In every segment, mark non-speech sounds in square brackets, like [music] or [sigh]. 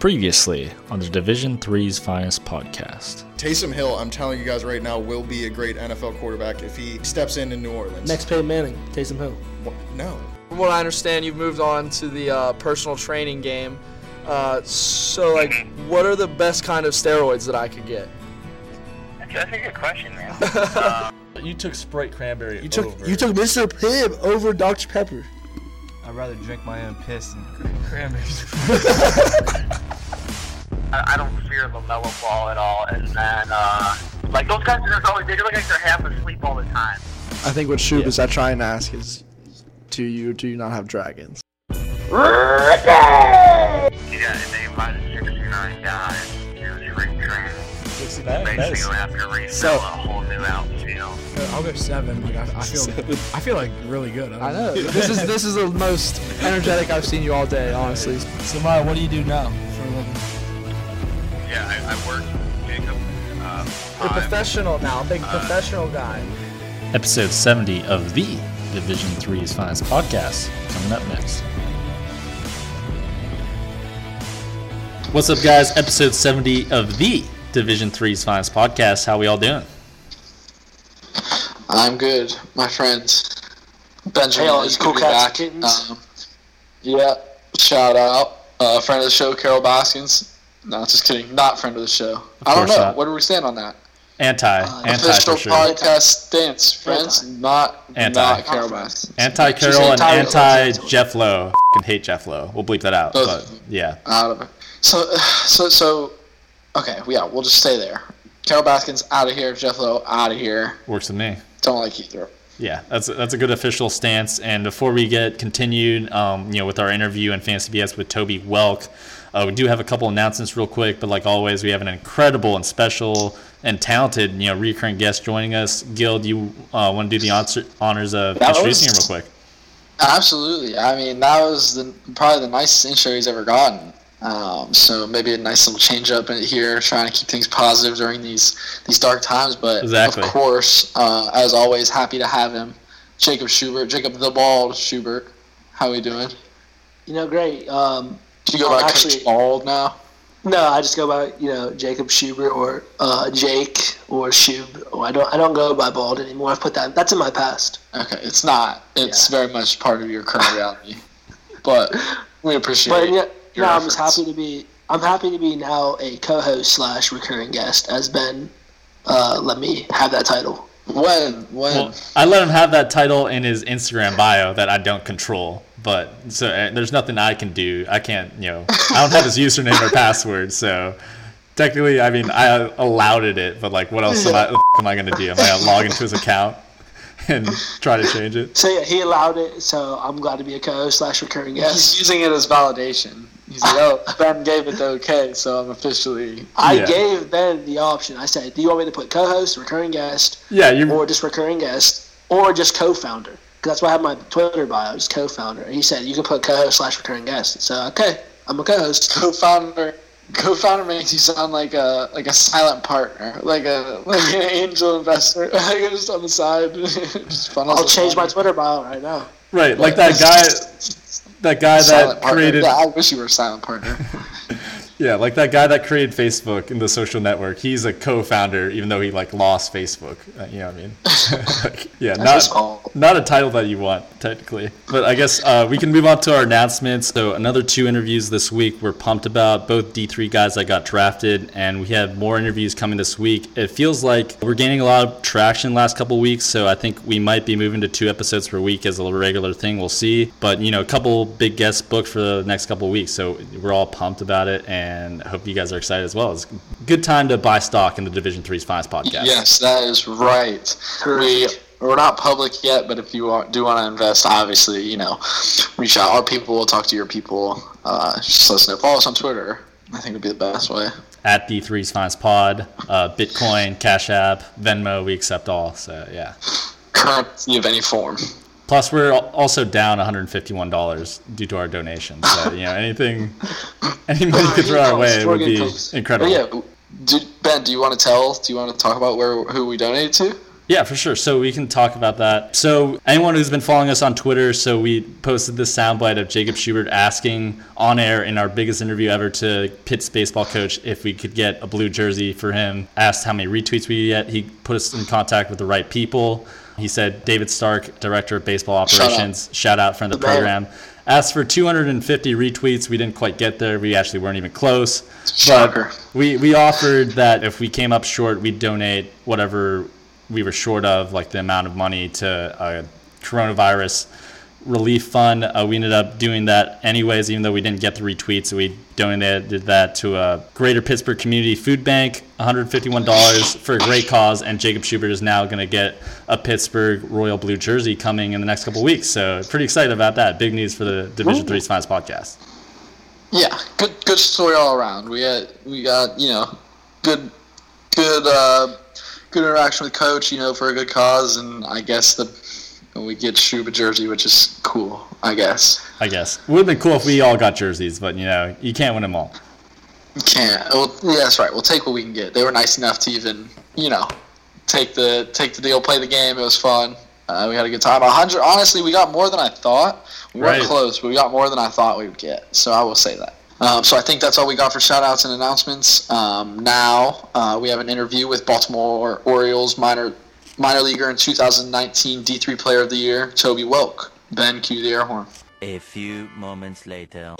Previously on the Division Three's Finest podcast. Taysom Hill, I'm telling you guys right now, will be a great NFL quarterback if he steps in in New Orleans. Next Peyton Manning, Taysom Hill. What? No. From what I understand, you've moved on to the uh, personal training game. Uh, so, like, what are the best kind of steroids that I could get? That's a good question, man. [laughs] uh, You took Sprite cranberry. You took over. you took Mr. Pibb over Dr. Pepper. I'd rather drink my own piss than cranberries. [laughs] I, I don't fear LaMelo Ball at all. And then, uh, like, those guys are always, they look like they're half asleep all the time. I think what Shub is that trying to ask is, do you do you not have dragons? Yeah, and they invited 69 guys to spring training. 69? Basically, Nice. you have So- a whole new outfield. I'll go seven. Like I, I feel, I feel like really good. I know this is this is the most energetic I've seen you all day, honestly. So, Maya, what do you do now? For a living. Yeah, I, I work Jacob. Uh, You're professional now, big professional guy. Episode 70 of the Division Three's Finest podcast coming up next. What's up, guys? Episode 70 of the Division Three's Finest podcast. How we all doing? I'm good, my friends. Benjamin Hey, all is you cool good to be cats back. kittens. Um, yeah, shout out, uh, friend of the show, Carole Baskins. No, just kidding. Not friend of the show. I don't know. not. Where do we stand on that? Anti, anti Official for sure. podcast stance, friends. Not Anti. not Carole Baskins. Anti She's Carroll and anti- anti Jeff Lowe. Fucking hate Jeff Lowe. We'll bleep that out. Both But of them. yeah, out of it. So, [sighs] so, so, okay, yeah, we'll just stay there. Carole Baskins out of here. Jeff Lowe out of here. works with me. Don't like either. Yeah, that's that's a good official stance. And before we get continued, um, you know, with our interview and fantasy BS with Toby Welk, uh, we do have a couple announcements real quick. But like always, we have an incredible and special and talented, you know, recurring guest joining us. Gil, do you uh, want to do the honors- honors of That introducing him real quick? Absolutely. I mean, that was the probably the nicest intro he's ever gotten. Um, so maybe a nice little change up in here, trying to keep things positive during these these dark times. But Exactly. of course, uh, as always, happy to have him. Jacob Schubert, Jacob the Bald Schubert. How are we doing? You know, great. Um, Do you go by Actually- Coach Bald now? no, I just go by you know Jacob Schubert or uh, Jake or Shub. Or I don't I don't go by Bald anymore. I've put that that's in my past. Okay, it's not. It's very much part of your current reality. But we appreciate. But yeah, your no, I'm just happy to be. I'm happy to be now a co-host slash recurring guest, as Ben uh, let me have that title. When when Well, I let him have that title in his Instagram bio that I don't control. But so uh, there's nothing I can do. I can't, you know, I don't have his [laughs] username or password. So technically, I mean, I allowed it, it but like, what else am I, am I going to do? Am I going to log into his account and try to change it? So yeah, he allowed it. So I'm glad to be a co-host slash recurring guest. he's using it as validation. He's like, oh, [laughs] Ben gave it the okay, so I'm officially. I Yeah. gave Ben the option. I said, "Do you want me to put co-host, recurring guest, Yeah, you or just recurring guest, or just co-founder?" Because that's why I have my Twitter bio, just co-founder. And he said, "You can put co-host slash recurring guest." So okay, I'm a co-host. Co-founder, co-founder makes you sound like a like a silent partner, like a like an [laughs] angel investor, [laughs] like just on the side. [laughs] just I'll the change my. Twitter bio right now. right, like that guy, that guy that partner. created, Yeah, I wish you were a silent partner. Yeah, like that guy that created Facebook in the social network. He's a co-founder, even though he like lost Facebook. Uh, you know what I mean? [laughs] Like, yeah, not not a title that you want technically but i guess uh, we can move on to our announcements so another two interviews this week we're pumped about both d3 guys that got drafted and we have more interviews coming this week it feels like we're gaining a lot of traction last couple weeks so i think we might be moving to two episodes per week as a regular thing we'll see but you know a couple big guests booked for the next couple weeks so we're all pumped about it and hope you guys are excited as well it's a good time to buy stock in the division 3's finest podcast Yes, that is right. We we're not public yet, but if you do want to invest, obviously, you know, reach out. Our people will talk to your people. Uh, just let us know. Follow us on Twitter. I think it would be the best way. at D3's Finest Pod, uh, Bitcoin, Cash App, Venmo, we accept all. So yeah. Currency of any form. Plus, we're also down $151 due to our donations. So you know, anything, [laughs] any money you could throw our way would be incredible. But yeah, do, Ben, do you want to tell? Do you want to talk about where who we donated to? Yeah, for sure. So we can talk about that. So anyone who's been following us on Twitter, so we posted this soundbite of Jacob Schubert asking on air in our biggest interview ever to Pitt's baseball coach if we could get a blue jersey for him. Asked how many retweets we get. He put us in contact with the right people. He said David Stark, director of baseball operations, shout out, friend of the program. Asked for 250 retweets. We didn't quite get there. We actually weren't even close. Shocker. But we, we offered that if we came up short, we'd donate whatever we were short of, like the amount of money to a coronavirus relief fund. Uh, we ended up doing that anyways, even though we didn't get the retweets. We donated that to a Greater Pittsburgh Community Food Bank, $151 for a great cause. And Jacob Schubert is now going to get a Pittsburgh Royal Blue jersey coming in the next couple weeks. So pretty excited about that. Big news for the Division Three finest podcast. Yeah, good good story all around. We had we got you know good good uh, good interaction with coach. You know for a good cause, and I guess the we get Shuba jersey, which is cool. I guess I guess would have been cool if we all got jerseys, but you know you can't win them all. you can't. Well, yeah, that's right. We'll take what we can get. They were nice enough to even you know take the take the deal, play the game. It was fun. Uh, we had a good time. A hundred. Honestly, we got more than I thought. We weren't Right. close, but we got more than I thought we would get. So I will say that. Um, so I think that's all we got for shout outs and announcements. Um, now uh, we have an interview with Baltimore Orioles minor minor leaguer and 2019 D3 Player of the Year, Toby Welk. Ben, cue the air horn. A few moments later.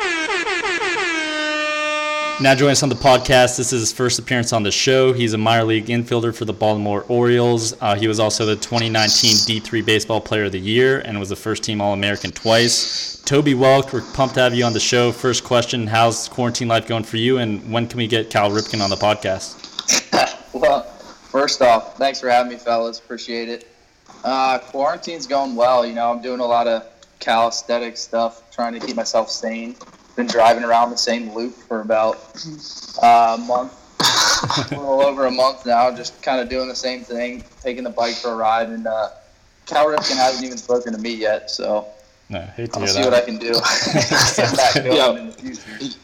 Now joining us on the podcast. This is his first appearance on the show. He's a minor league infielder for the Baltimore Orioles. Uh, he was also the 2019 D3 Baseball Player of the Year and was the first team All American twice. Toby Welk, we're pumped to have you on the show. First question How's quarantine life going for you, and when can we get Cal Ripken on the podcast? [laughs] well, first off, thanks for having me, fellas. Appreciate it. Uh, quarantine's going well. You know, I'm doing a lot of calisthenic stuff, trying to keep myself sane. Been driving around the same loop for about uh, a month, a little over a month now, just kind of doing the same thing, taking the bike for a ride. And uh, Cal Ripken hasn't even spoken to me yet, so No, hate to I'll hear see that. what I can do. [laughs] Get back going Yeah. in the future.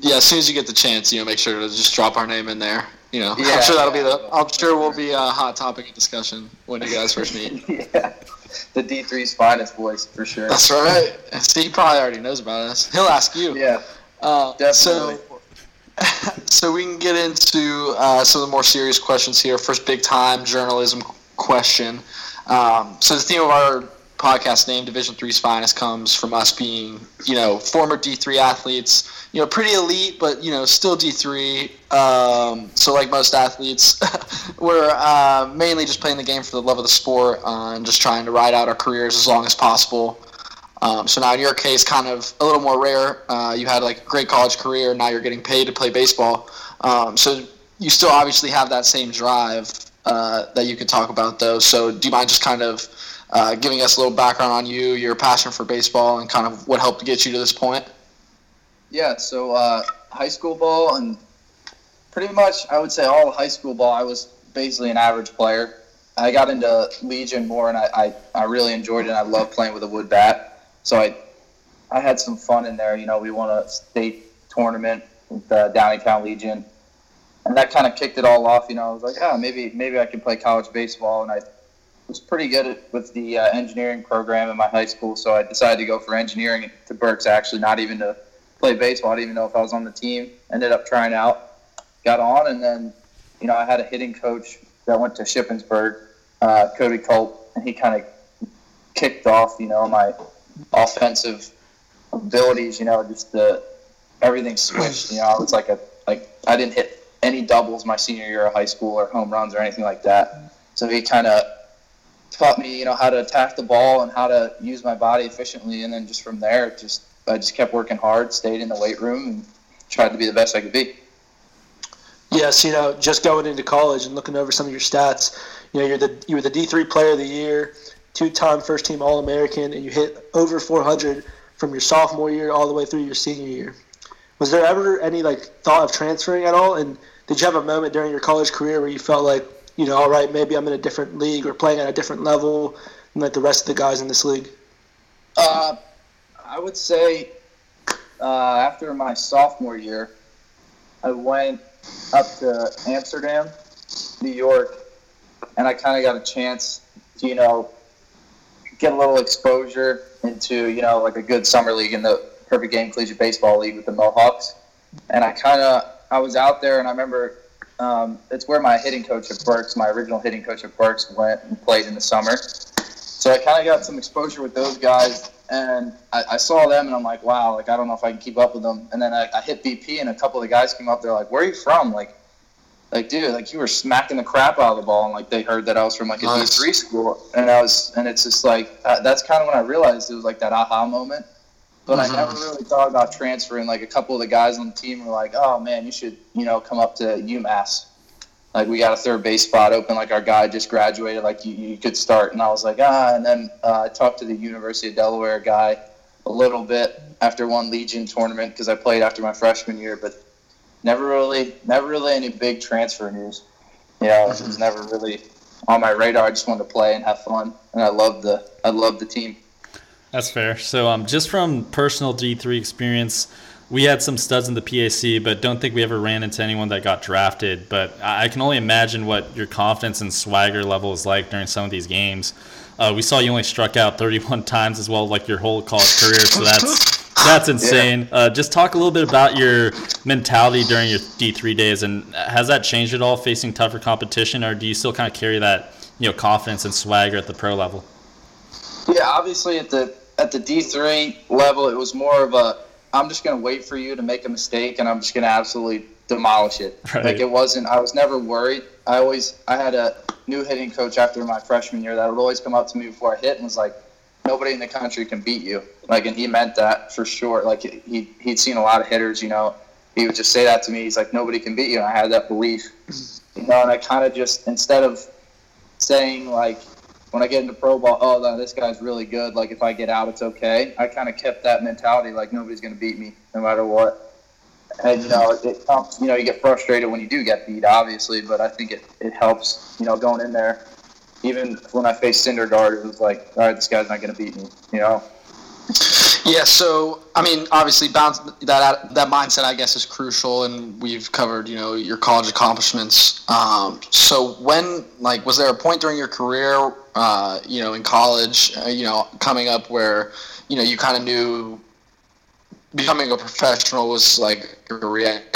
Yeah, as soon as you get the chance, you know, make sure to just drop our name in there. You know, Yeah, I'm sure that'll yeah. be the. I'm sure we'll be a hot topic of discussion when you guys first meet. [laughs] yeah, the D3's finest voice for sure. That's right. See, he probably already knows about us. He'll ask you. Yeah, Uh, definitely. So, [laughs] so we can get into uh, some of the more serious questions here. First, big time journalism question. Um, so the theme of our podcast name, Division Three's Finest, comes from us being, you know, former D three athletes. You know, pretty elite, but you know, still D three. Um, so like most athletes, [laughs] we're uh, mainly just playing the game for the love of the sport uh, and just trying to ride out our careers as long as possible. Um, so now in your case, kind of a little more rare. Uh, you had like a great college career. Now you're getting paid to play baseball. Um, so you still obviously have that same drive uh, that you could talk about, though. So do you mind just kind of uh, giving us a little background on you, your passion for baseball, and kind of what helped get you to this point? Yeah, so uh, high school ball and pretty much I would say all high school ball, I was basically an average player. I got into Legion more and I, I, I really enjoyed it and I love playing with a wood bat. So I I had some fun in there. You know, we won a state tournament with the Downingtown Legion. And that kind of kicked it all off. You know, I was like, yeah, maybe maybe I can play college baseball. And I was pretty good at, with the uh, engineering program in my high school. So I decided to go for engineering to Berks, actually, not even to play baseball. I didn't even know if I was on the team. Ended up trying out, got on, and then, you know, I had a hitting coach that went to Shippensburg, uh, Cody Culp, and he kind of kicked off, you know, my offensive abilities. You know, just the everything switched. You know, I was like a like I didn't hit any doubles my senior year of high school or home runs or anything like that. So he kind of taught me, you know, how to attack the ball and how to use my body efficiently. And then just from there, just I just kept working hard, stayed in the weight room, and tried to be the best I could be. Yes, you know, just going into college and looking over some of your stats, you know, you're the you were the D three player of the year, two time first team All American, and you hit over 400 from your sophomore year all the way through your senior year. Was there ever any like thought of transferring at all? And did you have a moment during your college career where you felt like, you know, all right, maybe I'm in a different league or playing at a different level than like the rest of the guys in this league? Uh, I would say uh, after my sophomore year, I went up to Amsterdam, New York, and I kind of got a chance to, you know, get a little exposure into, you know, like a good summer league in the Perfect Game Collegiate Baseball League with the Mohawks. And I kind of, I was out there, and I remember um, it's where my hitting coach at Berks, my original hitting coach at Berks, went and played in the summer. So I kind of got some exposure with those guys, and I, I, saw them, and I'm like, wow, like I don't know if I can keep up with them. And then I, I hit BP, and a couple of the guys came up. They're like, where are you from? Like, like dude, like you were smacking the crap out of the ball, and like they heard that I was from like a nice. D3 school, and I was, and it's just like uh, that's kind of when I realized it was like that aha moment. But mm-hmm. I never really thought about transferring. Like a couple of the guys on the team were like, oh man, you should, you know, come up to UMass. Like we got a third base spot open like our guy just graduated like you, you could start. And i was like ah and then uh, i talked to the university of delaware guy a little bit after one legion tournament because i played after my freshman year but never really never really any big transfer news. You know it was never really on my radar. I just wanted to play and have fun. And i love the i love the team that's fair so um, just from personal d3 experience we had some studs in the PAC, but don't think we ever ran into anyone that got drafted. But I can only imagine what your confidence and swagger level is like during some of these games. Uh, we saw you only struck out 31 [laughs] times as well, like your whole college career. So that's that's [laughs] insane. Yeah. Uh, just talk a little bit about your mentality during your D3 days, and has that changed at all facing tougher competition, or do you still kind of carry that you know confidence and swagger at the pro level? Yeah, obviously at the at the D3 level, it was more of a I'm just going to wait for you to make a mistake and I'm just going to absolutely demolish it. Right. Like it wasn't, I was never worried. I always, I had a new hitting coach after my freshman year that would always come up to me before I hit and was like, nobody in the country can beat you. Like, and he meant that for sure. Like he, he'd seen a lot of hitters, you know, he would just say that to me. He's like, nobody can beat you. And I had that belief, you know, and I kind of just, instead of saying like, when I get into pro ball, oh, no, this guy's really good. Like if I get out, it's okay. I kind of kept that mentality, like nobody's going to beat me no matter what. And you know, it, it. You know, you get frustrated when you do get beat, obviously, but I think it, it helps. You know, going in there, even when I faced Syndergaard, it was like, all right, this guy's not going to beat me. You know. Yeah, so I mean, obviously, bounce that that mindset, I guess, is crucial, and we've covered, you know, your college accomplishments. Um, so, when like, was there a point during your career, uh, you know, in college, uh, you know, coming up where, you know, you kind of knew becoming a professional was like a reality,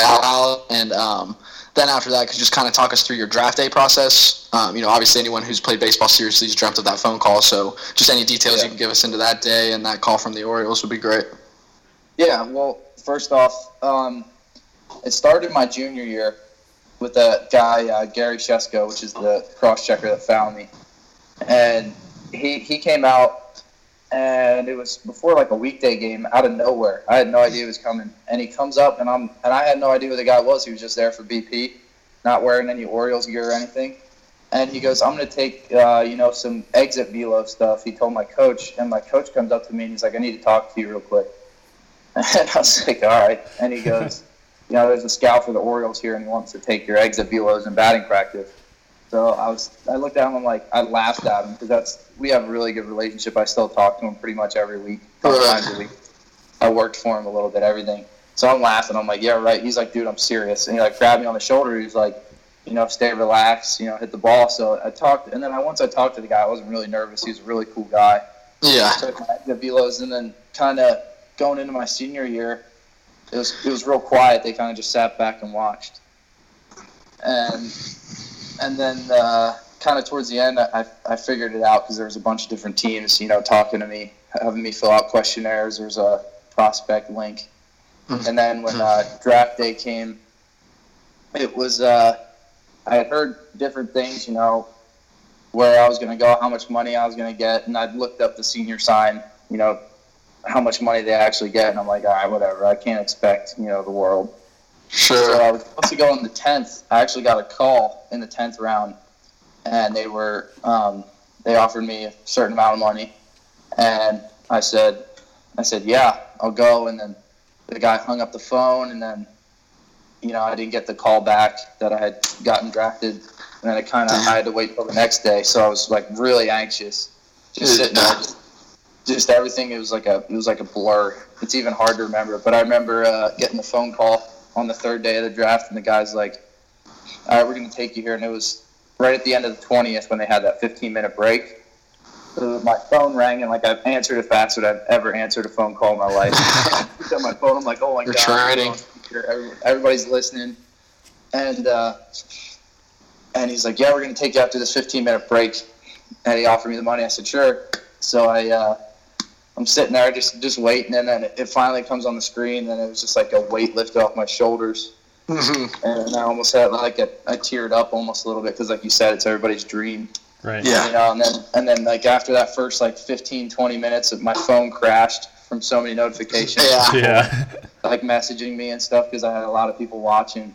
and um, then after that, could you just kind of talk us through your draft day process? Um, you know, obviously anyone who's played baseball seriously has dreamt of that phone call. So just any details yeah. you can give us into that day and that call from the Orioles would be great. Yeah. Well, first off, um, it started my junior year with that guy uh, Gary Shesko, which is the cross checker that found me, and he he came out and it was before like a weekday game out of nowhere. I had no idea he was coming, and he comes up, and I'm and I had no idea who the guy was. He was just there for BP, not wearing any Orioles gear or anything. And he goes, "I'm going to take uh, you know some exit velo stuff." He told my coach, and my coach comes up to me and he's like, "I need to talk to you real quick." [laughs] And I was like, "All right." And he goes, [laughs] "You know, there's a scout for the Orioles here, and he wants to take your exit velos in batting practice." So I was, I looked at him, I'm like, I laughed at him because that's we have a really good relationship. I still talk to him pretty much every week, couple times a week. I worked for him a little bit, everything. So I'm laughing. I'm like, yeah, right. He's like, dude, I'm serious. And he like grabbed me on the shoulder. He's like, you know, stay relaxed. You know, hit the ball. So I talked, and then I once I talked to the guy, I wasn't really nervous. He was a really cool guy. Yeah. I took my the velos, and then kind of going into my senior year, it was it was real quiet. They kind of just sat back and watched. And and then uh, kind of towards the end, I, I figured it out because there was a bunch of different teams, you know, talking to me, having me fill out questionnaires. There's a prospect link, mm-hmm. and then when uh, draft day came, it was uh, I had heard different things, you know, where I was going to go, how much money I was going to get, and I'd looked up the senior sign, you know, how much money they actually get, and I'm like, all right, whatever. I can't expect, you know, the world. Sure. So I was supposed to go in the tenth. I actually got a call in the tenth round, and they were um, they offered me a certain amount of money, and I said, I said, yeah, I'll go. And then the guy hung up the phone, and then you know I didn't get the call back that I had gotten drafted, and then I kind of I had to wait till the next day. So I was like really anxious, just sitting there. Just, just everything it was like a it was like a blur. It's even hard to remember. But I remember uh, getting the phone call on the third day of the draft, and the guy's like, "All right, we're going to take you here," and it was right at the end of the 20th when they had that 15 minute break. So my phone rang and like I've answered it faster than I've ever answered a phone call in my life. I [laughs] picked up my phone. I'm like, oh my You're god, everybody's listening, and uh, and he's like, yeah, we're gonna take you after this 15 minute break, and he offered me the money. I said, sure. So I. Uh, I'm sitting there just just waiting, and then it finally comes on the screen, and it was just like a weight lifted off my shoulders, mm-hmm. and I almost had like a, I teared up almost a little bit because, like you said, it's everybody's dream. Right. You know, and then and then like after that first like 15, 20 minutes, my phone crashed from so many notifications. Yeah. [laughs] Yeah. Like messaging me and stuff because I had a lot of people watching,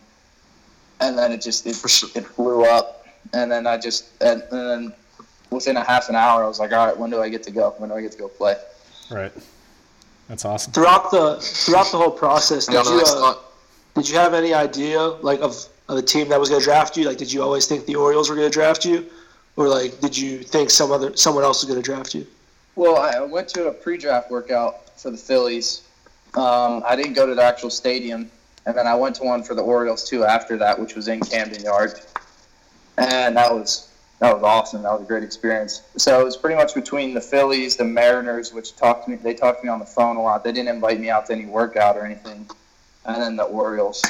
and then it just it, it blew up, and then I just and, and then within a half an hour, I was like, all right, when do I get to go? When do I get to go play? Right. That's awesome. Throughout the throughout the whole process, did you uh, did you have any idea like of, of the team that was going to draft you? Like, did you always think the Orioles were going to draft you, or like did you think some other someone else was going to draft you? Well, I went to a pre-draft workout for the Phillies. Um, I didn't go to the actual stadium, and then I went to one for the Orioles too after that, which was in Camden Yards, and that was that was awesome. That was a great experience. So it was pretty much between the Phillies, the Mariners, which talked to me. They talked to me on the phone a lot. They didn't invite me out to any workout or anything, and then the Orioles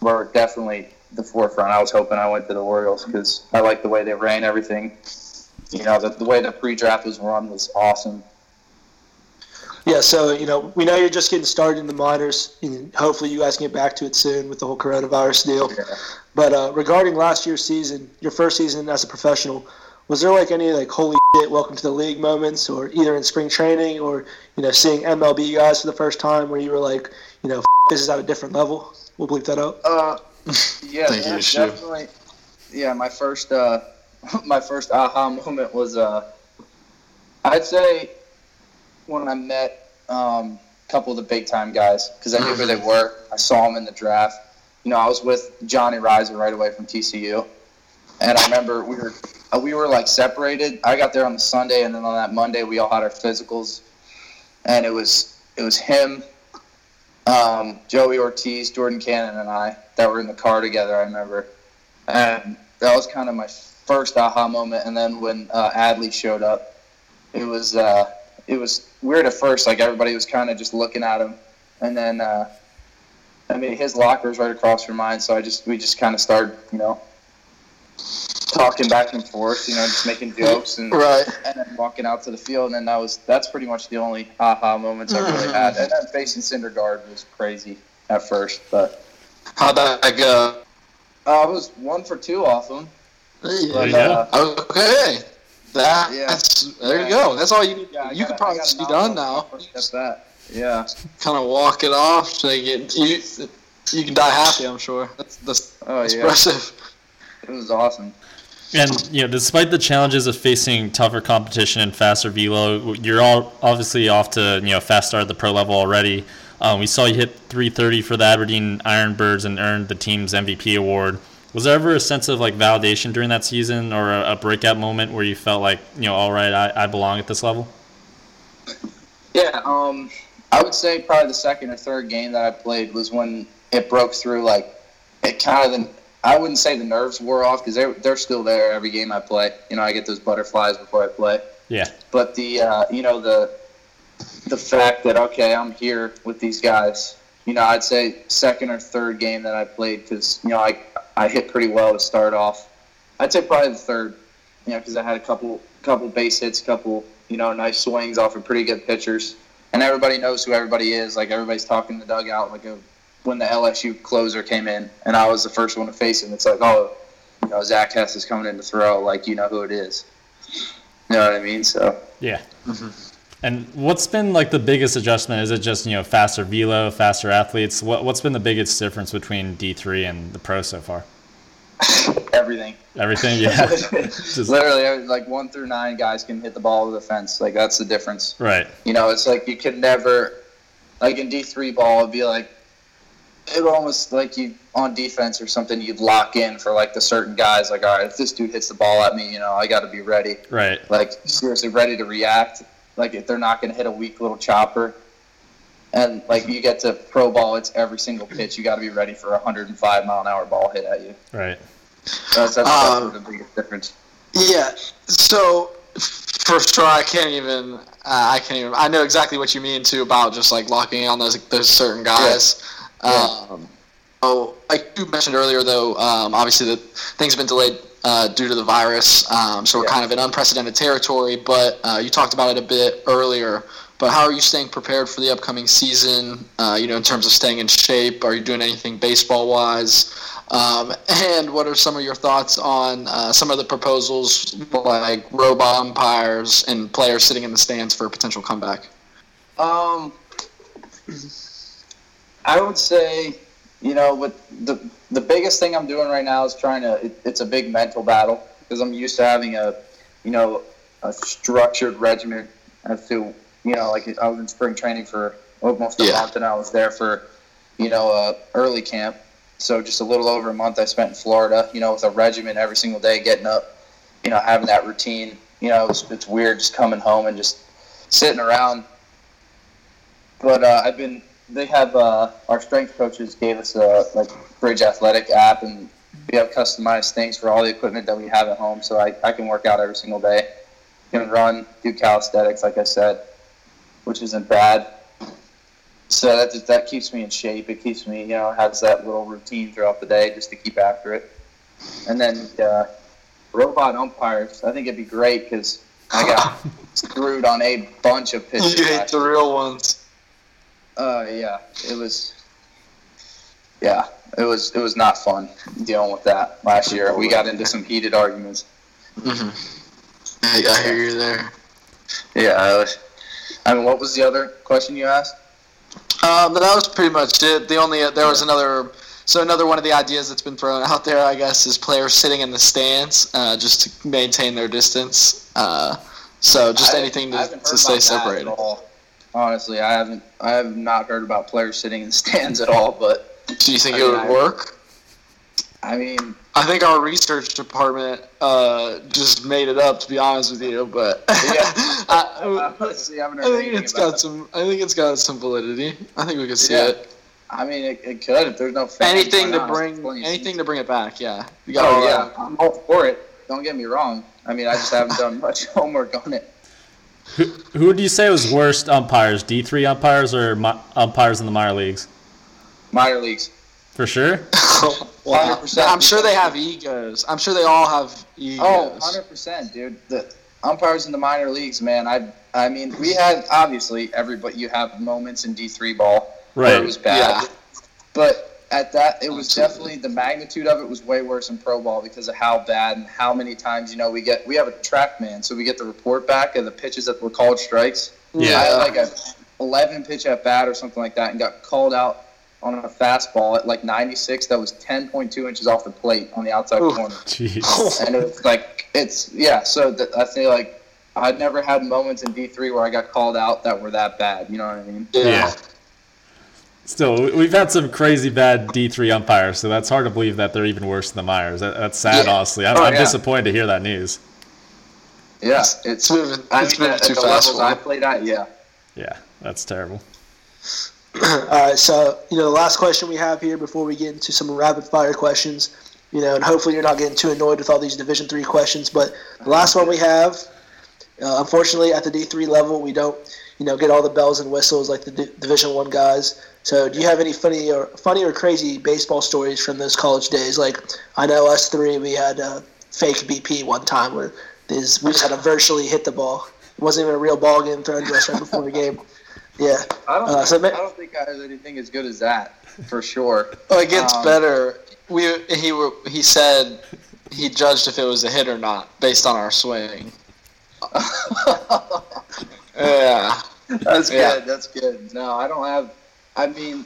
were definitely the forefront. I was hoping I went to the Orioles because I like the way they ran everything. You know, the, the way the pre-draft was run was awesome. Yeah, so you know we know you're just getting started in the minors, and hopefully you guys can get back to it soon with the whole coronavirus deal. But uh, regarding last year's season, your first season as a professional, was there like any like holy shit, welcome to the league moments, or either in spring training or you know seeing MLB guys for the first time, where you were like, you know, F- this is at a different level? We'll bleep that out. Uh, [laughs] yeah, Thank you, yeah, Shu. definitely. Yeah, my first uh, [laughs] my first aha moment was uh, I'd say when I met um, a couple of the big time guys because I knew who they were. I saw them in the draft. You know, I was with Johnny Rizer right away from TCU, and I remember we were uh, we were like separated. I got there on the Sunday, and then on that Monday we all had our physicals, and it was it was him, um, Joey Ortiz, Jordan Cannon, and I that were in the car together. I remember, and that was kind of my first aha moment. And then when uh, Adley showed up, it was uh, it was weird at first. Like everybody was kind of just looking at him, and then uh, I mean his locker was right across from mine, so I just we just kind of started, you know. Talking back and forth, you know, just making jokes and Right. and then walking out to the field, and then that was that's pretty much the only aha moments I really had. And then facing Syndergaard was crazy at first, but How'd that go? uh, I was one for two off him. But, you uh, Okay. That, Yeah. That's there you go. That's all you need. yeah, you gotta- could probably just be done now. my first step back. Yeah. Kind of walk it off. So you, get, you you can die happy. I'm sure. That's that's Oh yeah. expressive. It was awesome. And you know, despite the challenges of facing tougher competition and faster velo, you're all obviously off to you know fast start at the pro level already. Um, we saw you hit 330 for the Aberdeen Ironbirds and earned the team's MVP award. Was there ever a sense of like validation during that season, or a, a breakout moment where you felt like you know, all right, I, I belong at this level? Yeah, um, I would say probably the second or third game that I played was when it broke through. Like, it kind of the I wouldn't say the nerves wore off because they're they're still there every game I play. You know, I get those butterflies before I play. Yeah. But the uh, you know the the fact that okay, I'm here with these guys. You know, I'd say second or third game that I played because you know I I hit pretty well to start off. I'd say probably the third. You know, because I had a couple couple base hits, couple you know nice swings off of pretty good pitchers, and everybody knows who everybody is. Like everybody's talking in the dugout. Like a, when the LSU closer came in, and I was the first one to face him. It's like oh, you know Zach Hess is coming in to throw. Like you know who it is. You know what I mean? So. Yeah. Mm-hmm. And what's been like the biggest adjustment? Is it just you know faster velo, faster athletes? What what's been the biggest difference between D three and the pro so far? [laughs] Everything. Everything, yeah. [laughs] Just- Literally, like one through nine guys can hit the ball over the fence. Like that's the difference. right. You know, it's like you could never, like in D three ball, it'd be like, it would almost like you on defense or something. You'd lock in for like the certain guys. Like, all right, if this dude hits the ball at me, you know, I got to be ready. Right. Like seriously, ready to react. Like if they're not going to hit a weak little chopper. And like you get to pro ball, it's every single pitch. You got to be ready for a 105 mile an hour ball hit at you. Right. That's, that's, Um, that's the biggest difference. Yeah. So for sure, I can't even. Uh, I can't even. I know exactly what you mean too about just like locking in on those those certain guys. Um, oh, like you mentioned earlier, though, um, obviously the things have been delayed uh, due to the virus, um, so we're kind of in unprecedented territory. But uh, you talked about it a bit earlier. But how are you staying prepared for the upcoming season? Uh, you know, in terms of staying in shape, are you doing anything baseball wise? Um, and what are some of your thoughts on uh, some of the proposals like robot umpires and players sitting in the stands for a potential comeback? Um, I would say, you know, with the the biggest thing I'm doing right now is trying to. It, it's a big mental battle because I'm used to having a, you know, a structured regimen as to, you know, like I was in spring training for almost a Yeah. month and I was there for, you know, uh, early camp. So just a little over a month I spent in Florida, you know, with a regimen every single day, getting up, you know, having that routine. You know, it's, it's weird just coming home and just sitting around. But uh, I've been. They have uh, our strength coaches gave us a like Bridge Athletic app, and we have customized things for all the equipment that we have at home. So I, I can work out every single day, can run, do calisthenics, like I said, which isn't bad. So that just, that keeps me in shape. It keeps me, you know, has that little routine throughout the day just to keep after it. And then uh, robot umpires, I think it'd be great because I got [laughs] screwed on a bunch of pitches. You hate the real ones. Uh, yeah, it was. Yeah, it was. It was not fun dealing with that last year. We got into some heated arguments. hmm I, I hear you there. Yeah, I was. I mean, what was the other question you asked? Um, but that was pretty much it. The only there was another. So another one of the ideas that's been thrown out there, I guess, is players sitting in the stands uh, just to maintain their distance. Uh, so just I- anything to, to stay about that at separated. Honestly, I haven't. I have not heard about players sitting in the stands at all. But Do you think I it mean, would I- work? I mean, I think our research department uh, just made it up, to be honest with you. But [laughs] I, honestly, I I think it's got some. I think it's got some validity. I think we could see Yeah. it. I mean, it, it could if there's no fans. Anything to bring, anything to bring it back. Yeah. You got Oh yeah. I'm all for it. Don't get me wrong. I mean, I just haven't done [laughs] much [laughs] homework on it. Who, who would you say was worst umpires? D three umpires or mi- umpires in the minor leagues? Minor leagues. For sure. [laughs] Wow. 100%. I'm sure they have egos. I'm sure they all have egos. Oh, 100 percent, dude. The umpires in the minor leagues, man. I I mean, we had obviously everybody. You have moments in D three ball where Right. it was bad, Yeah. but at that, it was definitely the magnitude of it was way worse in pro ball because of how bad and how many times you know we get we have a track man, so we get the report back of the pitches that were called strikes. Yeah. I had like a 11 pitch at bat or something like that, and got called out on a fastball at like 96 that was 10.2 inches off the plate on the outside Ooh. corner Jeez. and it's like it's yeah. So th- I feel like I'd never had moments in D three where I got called out that were that bad. You know what I mean? Yeah. Still, we- we've had some crazy bad D three umpires, so that's hard to believe that they're even worse than the Myers. That, that's sad, Yeah. honestly. I'm, Oh, I'm yeah. disappointed to hear that news. Yeah, It's it's. moving. I It's mean, moving at, too at the fast. levels for I them. played at, yeah. Yeah, that's terrible. All right, so you know the last question we have here before we get into some rapid fire questions, you know, and hopefully you're not getting too annoyed with all these Division three questions. But the last one we have, uh, unfortunately, at the D three level, we don't, you know, get all the bells and whistles like the D- Division one guys. So, do you have any funny or funny or crazy baseball stories from those college days? Like, I know us three, we had a fake BP one time where this, we just had to virtually hit the ball. It wasn't even a real ball getting thrown to us right before the game. Yeah. I don't. Uh, so ma- I don't think I have anything as good as that for sure. Oh, it gets Um, better. We he were he said he judged if it was a hit or not based on our swing. [laughs] Yeah. That's Yeah. good. That's good. No, I don't have. I mean,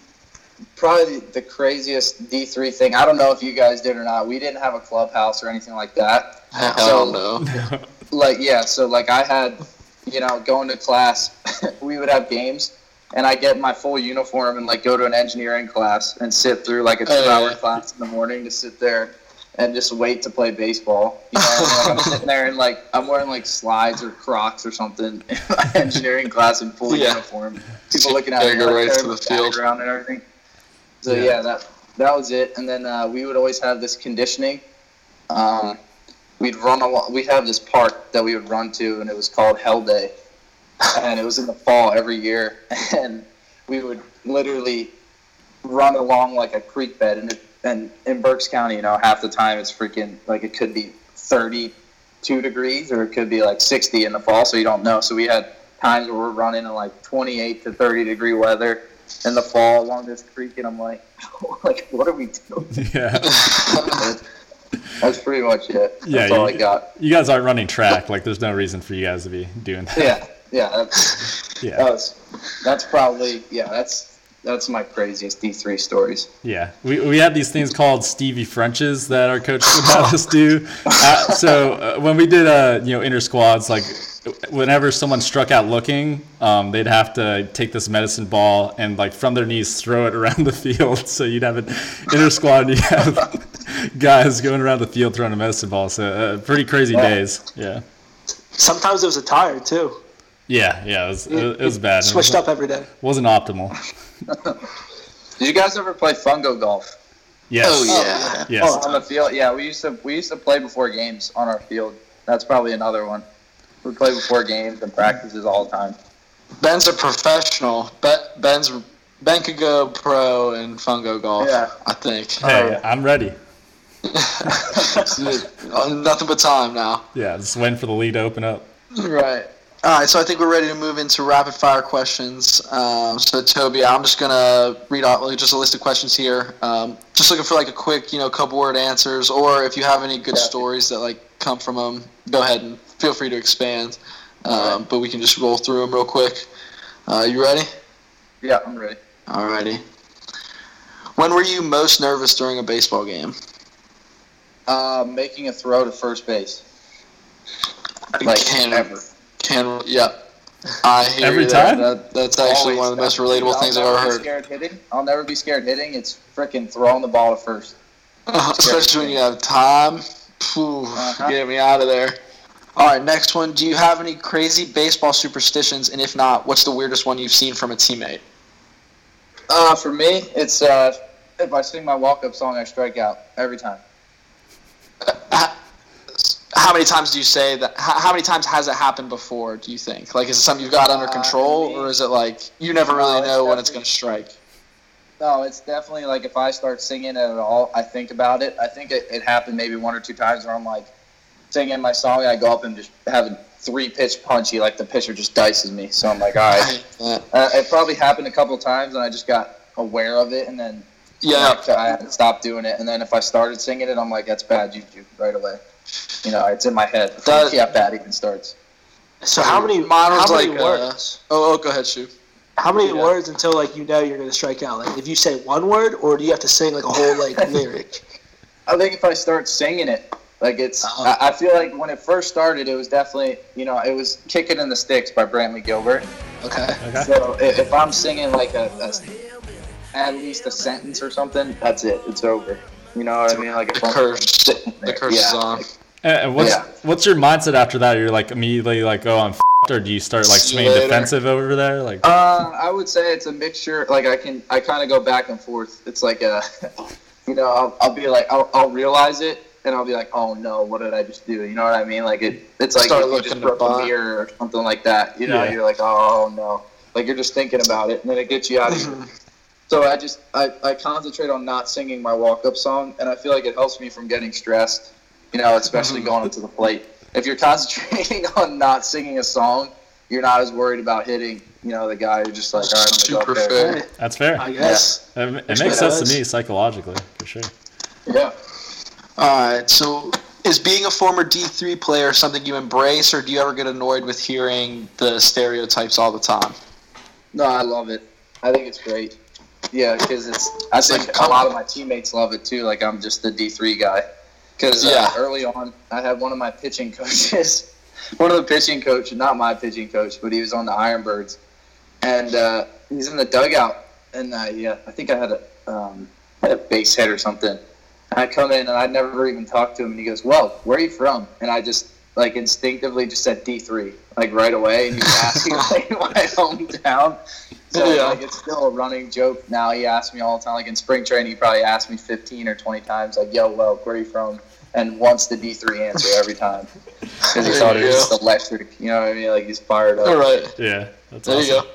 probably the craziest D three thing. I don't know if you guys did or not. We didn't have a clubhouse or anything like that. Hell no. [laughs] Like yeah, so like I had, you know, going to class, [laughs] we would have games, and I get my full uniform and like go to an engineering class and sit through like a two hour yeah. class in the morning to sit there and just wait to play baseball. You know, like, I'm [laughs] sitting there and like I'm wearing like slides or Crocs or something in my engineering class in full Yeah. uniform. People looking at me like right to the field. background and everything. So Yeah. yeah, that that was it. And then uh, we would always have this conditioning um, we'd run along. We have this park that we would run to, and it was called Hell Day, [laughs] and it was in the fall every year, [laughs] and we would literally run along like a creek bed, and it, and in Berks County, you know, half the time it's freaking like it could be 32 degrees or it could be like 60 in the fall, so you don't know. So we had times where we're running in like 28 to 30 degree weather in the fall along this creek, and I'm like, [laughs] like what are we doing? [laughs] Yeah. [laughs] That's pretty much it. Yeah, That's all you, I got. You guys aren't running track. Like, there's no reason for you guys to be doing that. Yeah, yeah. That's, Yeah. That was, that's probably yeah. That's that's my craziest D three stories. Yeah, we, we had these things called Stevie Frenches that our coach would have us do. Uh, so uh, when we did uh, you know inter squads, like whenever someone struck out looking, um, they'd have to take this medicine ball and like from their knees throw it around the field. [laughs] So you'd have an inter squad, and you have [laughs] guys going around the field throwing a medicine ball. So uh, pretty crazy Yeah. days. Yeah. Sometimes it was a tire too. Yeah, yeah, it was, it, was bad. It Switched was- up every day. Wasn't optimal. [laughs] Did you guys ever play fungo golf? Yes. Oh, yeah. Oh, yes. Oh, on the field, yeah. We used to we used to play before games on our field. That's probably another one. We play before games and practices all the time. Ben's a professional. Ben's Ben could go pro in fungo golf. Yeah. I think. Hey, um, I'm ready. [laughs] [laughs] Nothing but time now. Yeah, just waiting for the lead to open up. Right. All right, so I think we're ready to move into rapid fire questions. Um, so Toby, I'm just gonna read out like, just a list of questions here. Um, just looking for like a quick, you know, couple word answers, or if you have any good stories that like come from them, go ahead and feel free to expand. Um, But we can just roll through them real quick. Uh, you ready? Yeah, I'm ready. Alrighty. When were you most nervous during a baseball game? Uh, making a throw to first base. Like ever. Can yep. I hear Every you there. time? That, that's actually Always. one of the most relatable I'll things I've ever be heard. Scared hitting. I'll never be scared hitting. It's freaking throwing the ball to first. [laughs] Especially when you have time. Phew, Uh-huh. Get me out of there. All right, next one. Do you have any crazy baseball superstitions? And if not, what's the weirdest one you've seen from a teammate? Uh, for me, it's uh, if I sing my walk-up song, I strike out every time. How many times do you say that? How, how many times has it happened before? Do you think? Like, is it something you've got under Uh, control, me- or is it like you never No, really know when it's going to strike? No, it's definitely like if I start singing it at all, I think about it. I think it, it happened maybe one or two times where I'm like singing my song, and I go up and just have a three pitch punchy, like the pitcher just dices me. So I'm like, all right. Uh, it probably happened a couple times, and I just got aware of it, and then yeah. I stopped doing it. And then if I started singing it, I'm like, that's bad juju right away. You know, it's in my head. That- yeah, bad even starts. So how many Mine was how many like, uh. Oh, oh, go ahead, shoot. How many yeah. words until like you know you're gonna strike out? Like if you say one word, or do you have to sing like a whole [laughs] like lyric? I think if I start singing it, like it's, Uh-huh. I, I feel like when it first started, it was definitely, you know, it was "Kicking in the Sticks" by Brantley Gilbert. Okay. Okay. So i- if I'm singing like a, a at least a sentence or something, that's it. It's over. You know what I mean? Like The curse. The curse yeah. is on. And and what's Yeah. what's your mindset after that? You're like immediately like, oh, I'm f***ed, or do you start like See you swinging later. defensive over there? Like, Uh, I would say it's a mixture. Like I can, I kind of go back and forth. It's like a, [laughs] you know, I'll, I'll be like, I'll, I'll realize it, and I'll be like, oh no, what did I just do? You know what I mean? Like it, it's like you looking just broke a mirror or something like that. You know, Yeah. you're like, oh no, like you're just thinking about it, and then it gets you out of here. [clears throat] So I just, I, I concentrate on not singing my walk-up song, and I feel like it helps me from getting stressed. You know, especially mm-hmm. going into the plate. If you're [laughs] concentrating on not singing a song, you're not as worried about hitting, you know, the guy who's just like, all right, I'm gonna Super go fair. that's fair. I guess. It, it makes sense to me psychologically, for sure. Yeah. All right. So, is being a former D3 player something you embrace, or do you ever get annoyed with hearing the stereotypes all the time? No, I love it. I think it's great. Yeah, because it's. I think like a lot of my teammates love it too. Like I'm just the D three guy. Because Yeah. uh, early on, I had one of my pitching [laughs] coaches, one of the pitching coach, not my pitching coach, but he was on the Ironbirds, and uh, he's in the dugout, and I, yeah, I think I had a, um, had a base hit or something. And I come in and I'd never even talked to him, and he goes, "Well, where are you from?" And I just like instinctively just said D three, like right away, and he was asking [laughs] like my hometown. So Yeah. like it's still a running joke now. He asks me all the time. Like in spring training, he probably asked me 15 or 20 times, like, "Yo, well, where are you from?" and wants the D three answer every time [laughs] because he thought it was just electric. You know what I mean? Like he's fired up. All right. Yeah, that's There awesome. you go.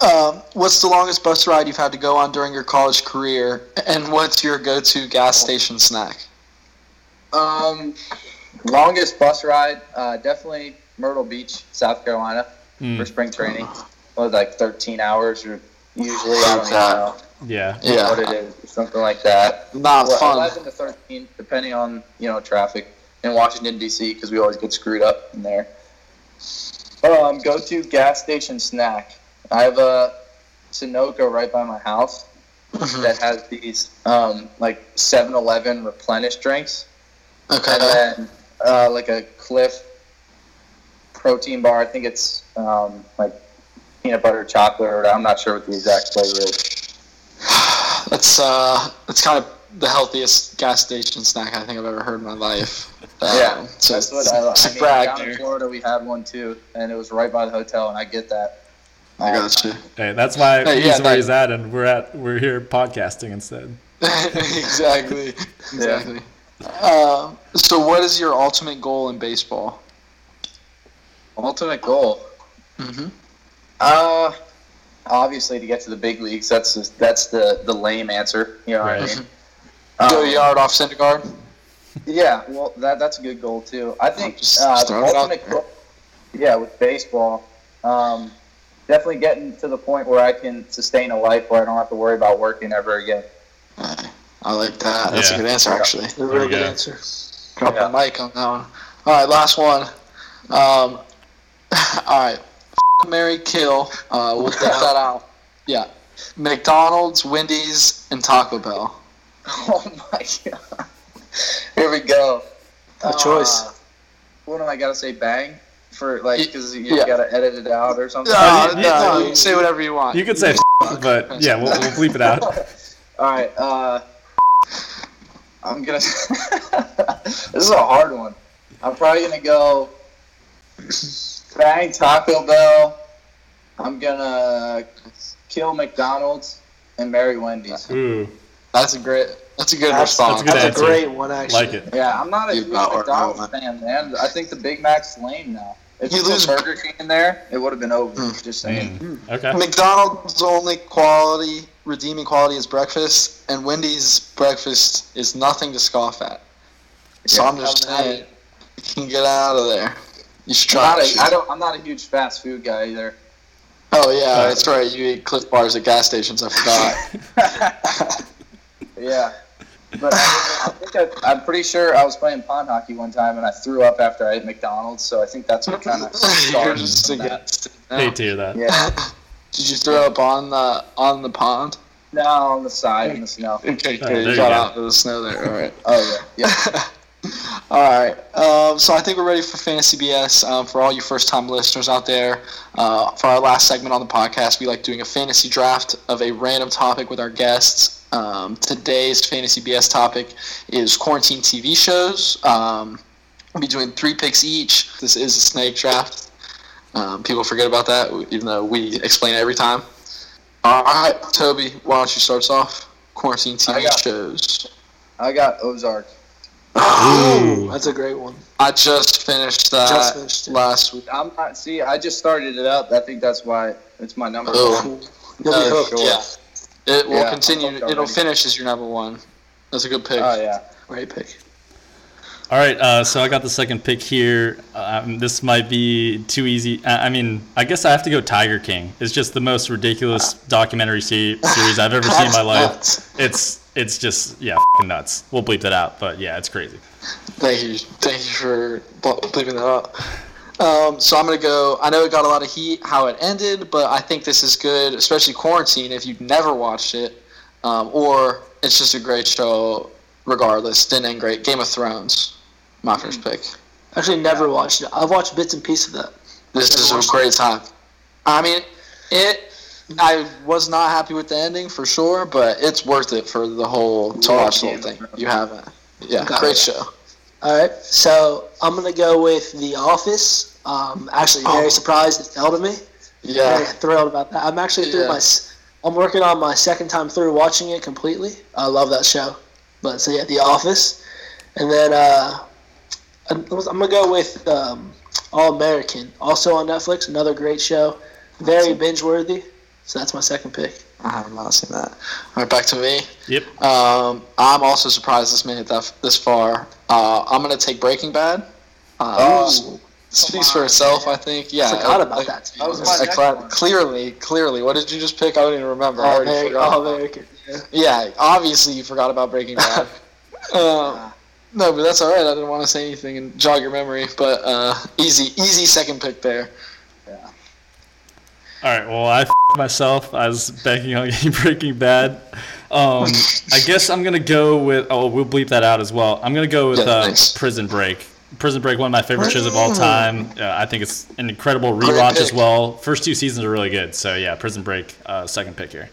Um, what's the longest bus ride you've had to go on during your college career, and what's your go-to gas station snack? Um, longest bus ride, uh, definitely Myrtle Beach, South Carolina, Mm. for spring training. It was like 13 hours, or usually I don't know Yeah. Yeah, what it is, something like that. not Well, fun. 11 to 13, depending on you know traffic in Washington D.C. because we always get screwed up in there. Um, go to gas station snack. I have a Sunoco right by my house Mhm. that has these um, like 7-Eleven replenish drinks, Okay. and then uh, like a Clif protein bar. I think it's um, like peanut butter chocolate, or I'm not sure what the exact flavor is. [sighs] That's uh, that's kind of the healthiest gas station snack I think I've ever heard in my life. [laughs] Um, Yeah, so That's what it's, I, it's I a mean, brag down in. Florida, we had one too, and it was right by the hotel, and I get that. I got you. Hey, that's why Hey, he's yeah, where that- he's at, and we're at we're here podcasting instead. [laughs] exactly. [laughs] Exactly. Uh, so, what is your ultimate goal in baseball? Ultimate goal, Mm-hmm. uh, obviously to get to the big leagues. That's just, that's the the lame answer. You know what I Right. mean? Go Um, yard off Syndergaard. Yeah, well, that that's a good goal too. I think uh, the throwing it out ultimate goal, yeah, with baseball, um, definitely getting to the point where I can sustain a life where I don't have to worry about working ever again. I like that. That's Yeah. a good answer, actually. A real we good go. answer. Drop Yeah. the mic on that one. All right, last one. Um, [laughs] all right, Marry Kill. Uh, we'll get that [laughs] out. Yeah, McDonald's, Wendy's, and Taco Bell. Oh my god! Here we go. A choice. Uh, what am I gotta say? Bang for like because you Yeah. gotta edit it out or something. No, you- no, you- you can say whatever you want. You could say, but yeah, we'll, we'll bleep it out. [laughs] All right. Uh, I'm gonna. [laughs] this is a hard one. I'm probably gonna go. Bang Taco Bell. I'm gonna kill McDonald's and marry Wendy's. Ooh, That's a great. That's a good That's, response. Good that's a great one, actually. like it. Yeah, I'm not a You huge McDonald's fan, man. I think the Big Mac's lame now. If You you lose lose- Burger King in there, it would have been over. Mm. Just saying. Okay. McDonald's only quality, redeeming quality is breakfast, and Wendy's breakfast is nothing to scoff at. So Yeah, I'm just saying, you can get out of there. You should I'm try. not, it. a, I don't, I'm not a huge fast food guy either. Oh yeah, that's right. You eat Clif Bars at gas stations. I forgot. [laughs] Yeah. But I, I think I, I'm pretty sure I was playing pond hockey one time and I threw up after I ate McDonald's, so I think that's what kind [laughs] of You're started just from that. against it. Hate to hear that. Yeah. Did you throw up on the on the pond? No, on the side in the snow. [laughs] Okay, Oh, good. you you got go. out of the snow there. All right. Oh yeah. Yeah. [laughs] all right. Um, so I think we're ready for Fantasy BS. Um, for all you first-time listeners out there, uh, for our last segment on the podcast, we like doing a fantasy draft of a random topic with our guests. Um, today's Fantasy BS topic is quarantine TV shows. Um, we'll be doing three picks each. This is a snake draft. Um, people forget about that, even though we explain it every time. All right, Toby, why don't you start us off? Quarantine I TV got- shows. I got Ozark. Ooh. That's a great one. I just finished that Just finished last week. I'm not. See, I just started it up. I think that's why it's my number Oh. one. You'll Uh, hooked. yeah, it will Yeah, continue. It'll finish as your number one. That's a good pick. Oh yeah. Great pick. All right, uh, so I got the second pick here. Um, this might be too easy. I, I mean, I guess I have to go Tiger King. It's just the most ridiculous documentary se- series I've ever [laughs] seen in my life. Nuts. It's it's just yeah, fing nuts. We'll bleep that out, but yeah, it's crazy. Thank you. Thank you for bleeping that up. Um, so I'm gonna go. I know it got a lot of heat how it ended, but I think this is good, especially quarantine. If you've never watched it, um, or it's just a great show, regardless. Didn't end great. Game of Thrones, my first pick. Actually, never watched it. I've watched bits and pieces of that. This is a great time. I mean, it. I was not happy with the ending for sure, but it's worth it for the whole to watch the whole thing. You haven't. Yeah, Got great it. show. All right, so I'm gonna go with The Office. Um, actually, very Oh. surprised it fell to me. Yeah. Very thrilled about that. I'm actually through Yeah. my. I'm working on my second time through watching it completely. I love that show. But so yeah, The Office, And then uh, I'm I'm gonna go with um, All American, also on Netflix. Another great show, very binge worthy. So that's my second pick. I have not seen that. All right, back to me. Yep. Um, I'm also surprised this made it that, this far. Uh, I'm gonna take Breaking Bad. Uh, Oh, speaks for itself, I think. Yeah, Forgot I- about I- that. to be That was honest. my I next cla- clearly, clearly. What did you just pick? I don't even remember. I All already American. forgot. All American. Yeah. Yeah, obviously you forgot about Breaking Bad. uh, [laughs] no, but that's all right. I didn't want to say anything and jog your memory, but uh, easy, easy second pick there. Yeah. All right. Well, I f- [laughs] myself. I was banking on [laughs] getting Breaking Bad. Um, I guess I'm gonna go with. Oh, we'll bleep that out as well. I'm gonna go with Yeah, uh. Prison Break. Prison Break, one of my favorite shows of all time. Uh, I think it's an incredible rewatch as well. First two seasons are really good. So yeah, Prison Break, uh, second pick here.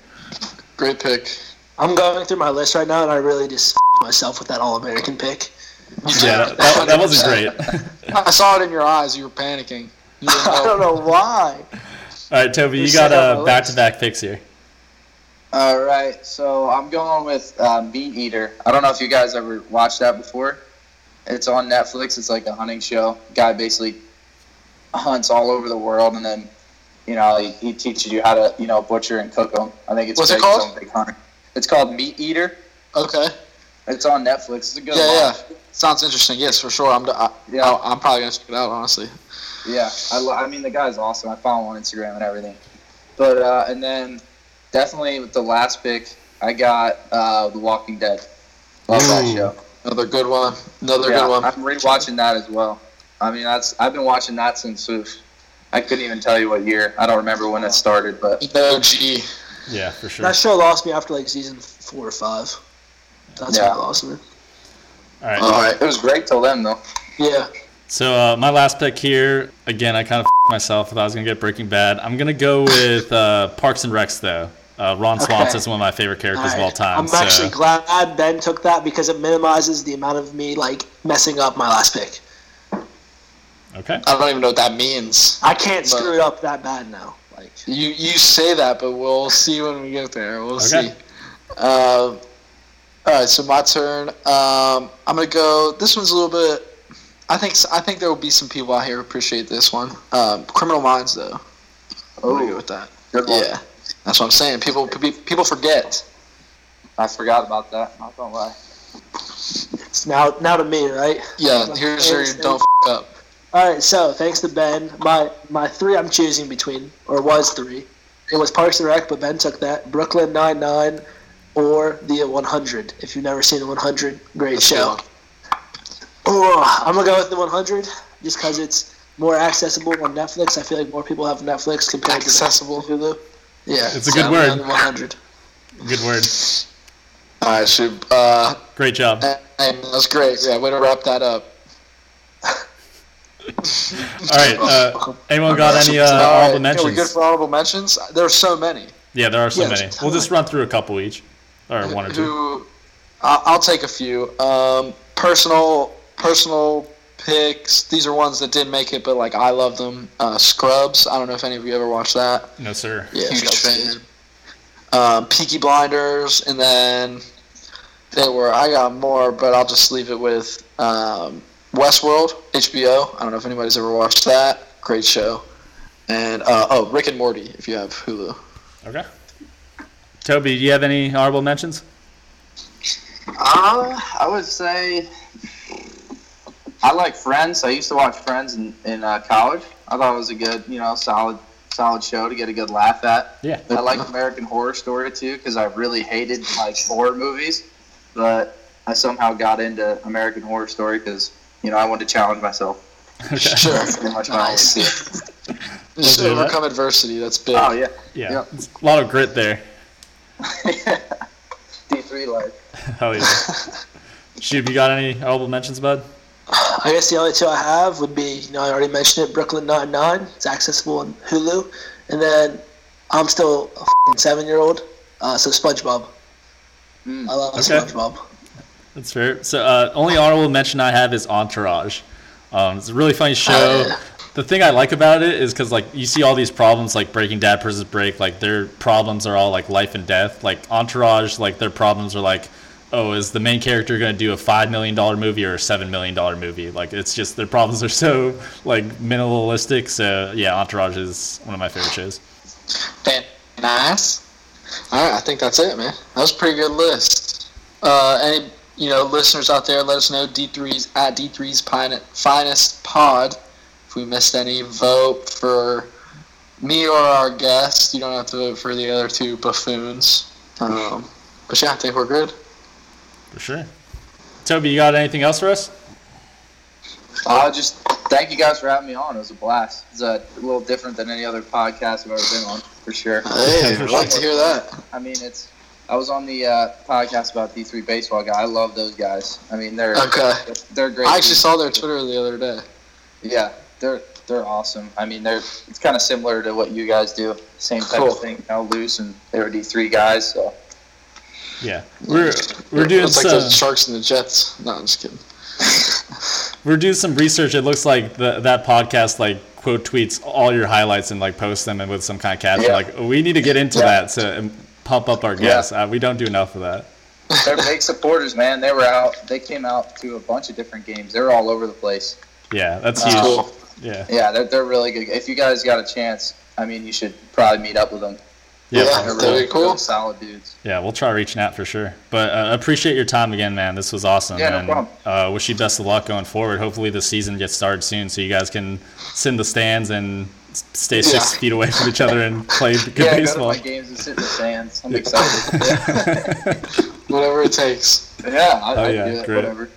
Great pick. I'm going through my list right now, and I really just [laughs] myself with that All American pick. Yeah, that, that, that [laughs] wasn't great. I saw it in your eyes. You were panicking. You didn't [laughs] I don't know why. All right, Toby, you You got a uh, back-to-back picks here. All right, so I'm going with uh, Meat Eater. I don't know if you guys ever watched that before. It's on Netflix. It's like a hunting show. Guy basically hunts all over the world, and then you know he, he teaches you how to you know butcher and cook them. I think it's What's it called? it's Big Hunter. It's called Meat Eater. Okay. It's on Netflix. It's a good Yeah, watch. yeah. Sounds interesting. Yes, for sure. I'm. I, Yeah. I'm probably gonna check it out. Honestly. Yeah, I, lo- I mean the guy's awesome. I follow him on Instagram and everything. But uh, and then definitely with the last pick, I got uh, The Walking Dead. Love that show. Another good one. Another yeah, good one. I'm rewatching that as well. I mean that's I've been watching that since oof, I couldn't even tell you what year. I don't remember when it started, but OG. Yeah, for sure. That show lost me after like season four or five. That's Yeah. when it lost me. All right. All right. it was great till then though. Yeah. So uh, my last pick here, again, I kind of myself. I thought I was gonna get Breaking Bad. I'm gonna go with uh, Parks and Recs though. Uh, Ron Okay. is one of my favorite characters of all time. I'm so. actually glad Ben took that because it minimizes the amount of me like messing up my last pick. Okay. I don't even know what that means. I can't screw it up that bad now. Like You you say that, but we'll see when we get there. We'll Okay. see. Um, all right, so my turn. Um, I'm gonna go. This one's a little bit. I think I think there will be some people out here who appreciate this one. Um, Criminal Minds, though. Oh, I'm gonna go with that. Good one. Yeah, that's what I'm saying. People people forget. I forgot about that. I'm not gonna lie. it's now now to me, right? Yeah, here's your don't f- up. All right, so thanks to Ben, my my three I'm choosing between, or was three. It was Parks and Rec, but Ben took that. Brooklyn Nine Nine, or the 100. If you've never seen the 100, great That's a good show. Oh, I'm gonna go with the 100 just because it's more accessible on Netflix. I feel like more people have Netflix compared Accessible. to Hulu. Yeah, It's a good word. 100. Good word. All right, so uh, Great job. hey, was great. Yeah, way to wrap that up. [laughs] All right. Uh, anyone got any uh, honorable yeah, mentions? we good for honorable mentions? There are so many. Yeah, there are so Yeah, many. We'll just run through a couple each, or one or two. Who? I'll take a few. Um, personal, personal picks. These are ones that didn't make it, but like I love them. Uh, Scrubs. I don't know if any of you ever watched that. No, sir. Yeah, Huge Scrubs. fan. Um, Peaky Blinders, and then there were I got more, but I'll just leave it with um, Westworld, HBO. I don't know if anybody's ever watched that. Great show. And uh, oh, Rick and Morty, if you have Hulu. Okay. Toby, do you have any honorable mentions? Uh, I would say I like Friends. I used to watch Friends in, in uh, college. I thought it was a good, you know, solid solid show to get a good laugh at. Yeah. I like American Horror Story too because I really hated like horror movies, but I somehow got into American Horror Story because you know I wanted to challenge myself. Okay. Sure. That's pretty much Nice. only Just do that. overcome adversity. That's big. Oh yeah, Yeah. Yeah. A lot of grit there. [laughs] D three life. Hell yeah. [laughs] Shoot, you got any honorable mentions, bud? I guess the only two I have would be, you know, I already mentioned it, Brooklyn Nine Nine. It's accessible on Hulu, and then I'm still a f***ing seven-year-old, uh, so SpongeBob. Mm. I love Okay. SpongeBob. That's fair. So, uh, only honorable mention I have is Entourage. Um, it's a really funny show. Oh, yeah. The thing I like about it is because like you see all these problems like Breaking Dad versus Break, like their problems are all like life and death. Like Entourage, like their problems are like oh, is the main character going to do a five million dollar movie or a seven million dollar movie? Like it's just their problems are so like minimalistic. So yeah, Entourage is one of my favorite shows. Nice. All right, I think that's it, man. That was a pretty good list. Uh, any you know listeners out there, let us know D3's at D3's finest pod. If we missed any, vote for me or our guest. You don't have to vote for the other two buffoons. Um, but yeah, I think we're good. For sure. Toby, you got anything else for us? Uh, just thank you guys for having me on. It was a blast. It's a little different than any other podcast I've ever been on, for sure. Hey, I'd like to hear that. I mean, it's. I was on the uh, podcast about D3 baseball guy. I love those guys. I mean, they're Okay. they're great. I actually saw their Twitter the other day. Yeah, they're they're awesome. I mean, they're it's kind of similar to what you guys do. Same type Cool. of thing. You know, loose and they were D three guys. So Yeah, we're we're doing It's like some the Sharks and the Jets. No, I'm just kidding. [laughs] we're doing some research. It looks like the, that podcast like quote tweets all your highlights and like posts them and with some kind of caption. Yeah. Like we need to get into Yeah. that to um, pump up our guests. Uh, we don't do enough of that. they're big supporters, man. They were out. They came out to a bunch of different games. They were all over the place. Yeah, that's Uh, huge. Cool. Yeah, Yeah, they're they're really good. If you guys got a chance, I mean, you should probably meet up with them. Yeah, Yeah. That'd really, be cool. really solid dudes. yeah. We'll try reaching out for sure. But uh, appreciate your time again, man. This was awesome. Yeah, no and, problem. Uh, wish you best of luck going forward. Hopefully the season gets started soon, so you guys can sit in the stands and stay six Yeah. feet away from each other and play [laughs] good yeah, baseball. go to my games and sit in the stands. I'm excited. [laughs] Whatever it takes. yeah I, Oh, I'd yeah, do it. great. Whatever.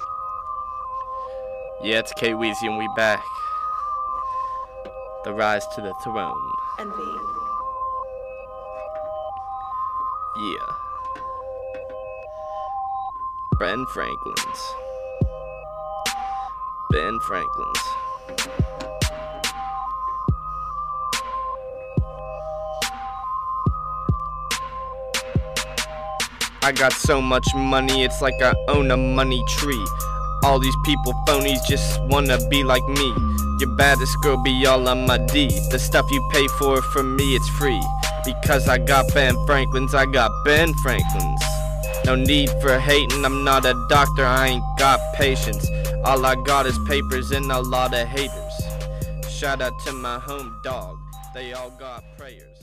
Yeah, it's K Weezy and we back. The rise to the throne. Envy. Yeah. Ben Franklin's. Ben Franklin's. I got so much money, it's like I own a money tree. All these people phonies just wanna be like me. Your baddest girl be all on my D. The stuff you pay for, for me it's free. Because I got Ben Franklin's, I got Ben Franklin's. No need for hating, I'm not a doctor, I ain't got patience. All I got is papers and a lot of haters. Shout out to my home dog, they all got prayers.